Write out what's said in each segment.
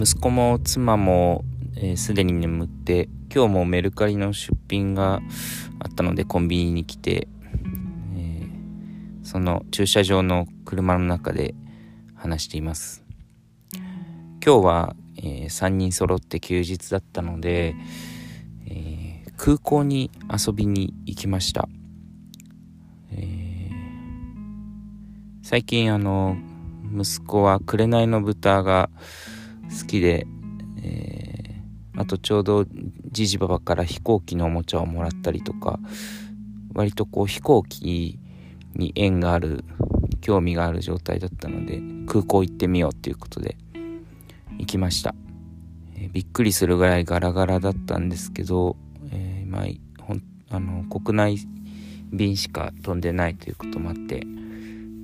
息子も妻もすで、えー、に眠って今日もメルカリの出品があったのでコンビニに来て、えー、その駐車場の車の中で話しています。今日は、えー、3人揃って休日だったので、えー、空港に遊びに行きました、え、最近あの息子は紅の豚が好きで、えー、あとちょうどじじばばから飛行機のおもちゃをもらったりとか割とこう飛行機に縁がある興味がある状態だったので空港行ってみようっていうことで行きました、えー、びっくりするぐらいガラガラだったんですけど、えー、まあ、ほんあの国内便しか飛んでないということもあって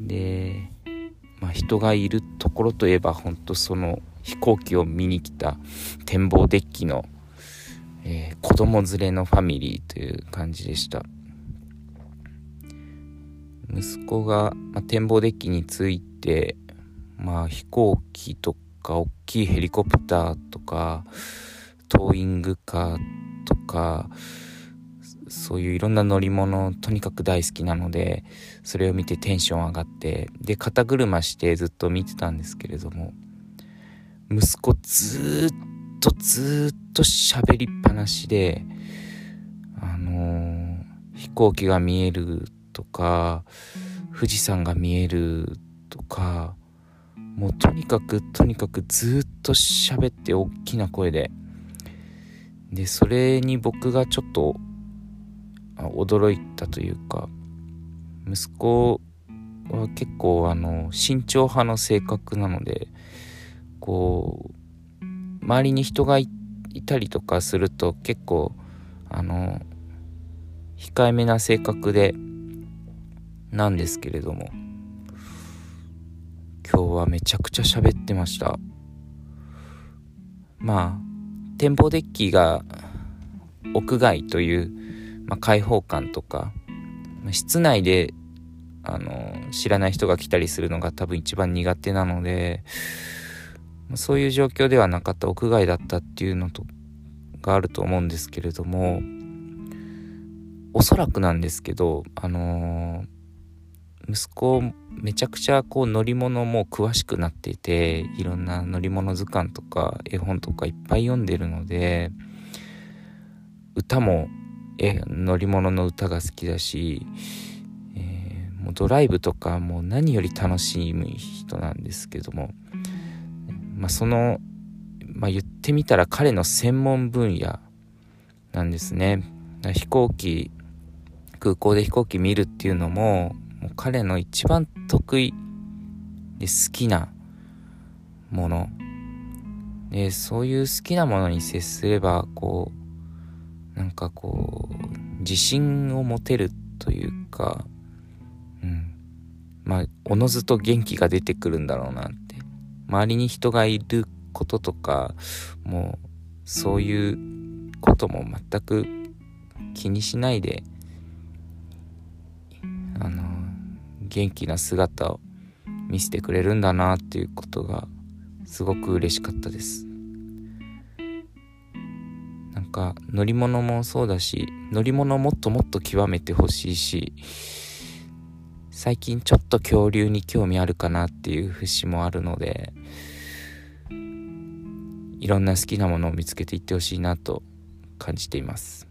で、まあ、人がいるところといえば本当その飛行機を見に来た展望デッキの、えー、子供連れのファミリーという感じでした。息子が、まあ、展望デッキについて、まあ、飛行機とか大きいヘリコプターとかトーイングカーとかそういういろんな乗り物とにかく大好きなのでそれを見てテンション上がってで肩車してずっと見てたんですけれども息子ずっとずっと喋りっぱなしであのー、飛行機が見えるとか富士山が見えるとかもうとにかくとにかくずっと喋って大きな声で。でそれに僕がちょっと驚いたというか息子は結構あの慎重派の性格なのでこう周りに人がいたりとかすると結構あの控えめな性格でなんですけれども今日はめちゃくちゃ喋ってました。まあ展望デッキが屋外という、まあ、開放感とか、室内であの知らない人が来たりするのが多分一番苦手なのでそういう状況ではなかった屋外だったっていうのとがあると思うんですけれどもおそらくなんですけどあのー、息子めちゃくちゃこう乗り物も詳しくなっていていろんな乗り物図鑑とか絵本とかいっぱい読んでるので歌もえ乗り物の歌が好きだし、えー、もうドライブとかもう何より楽しむ人なんですけどもまあ、その、まあ、言ってみたら彼の専門分野なんですね。飛行機空港で飛行機見るっていうのももう彼の一番得意で好きなものでそういう好きなものに接すればこうなんかこう自信を持てるというかうんまあおのずと元気が出てくるんだろうなっ周りに人がいることとかもうそういうことも全く気にしないであの元気な姿を見せてくれるんだなっていうことがすごく嬉しかったです。なんか乗り物もそうだし乗り物もっともっと極めてほしいし最近ちょっと恐竜に興味あるかなっていう節もあるのでいろんな好きなものを見つけていってほしいなと感じています。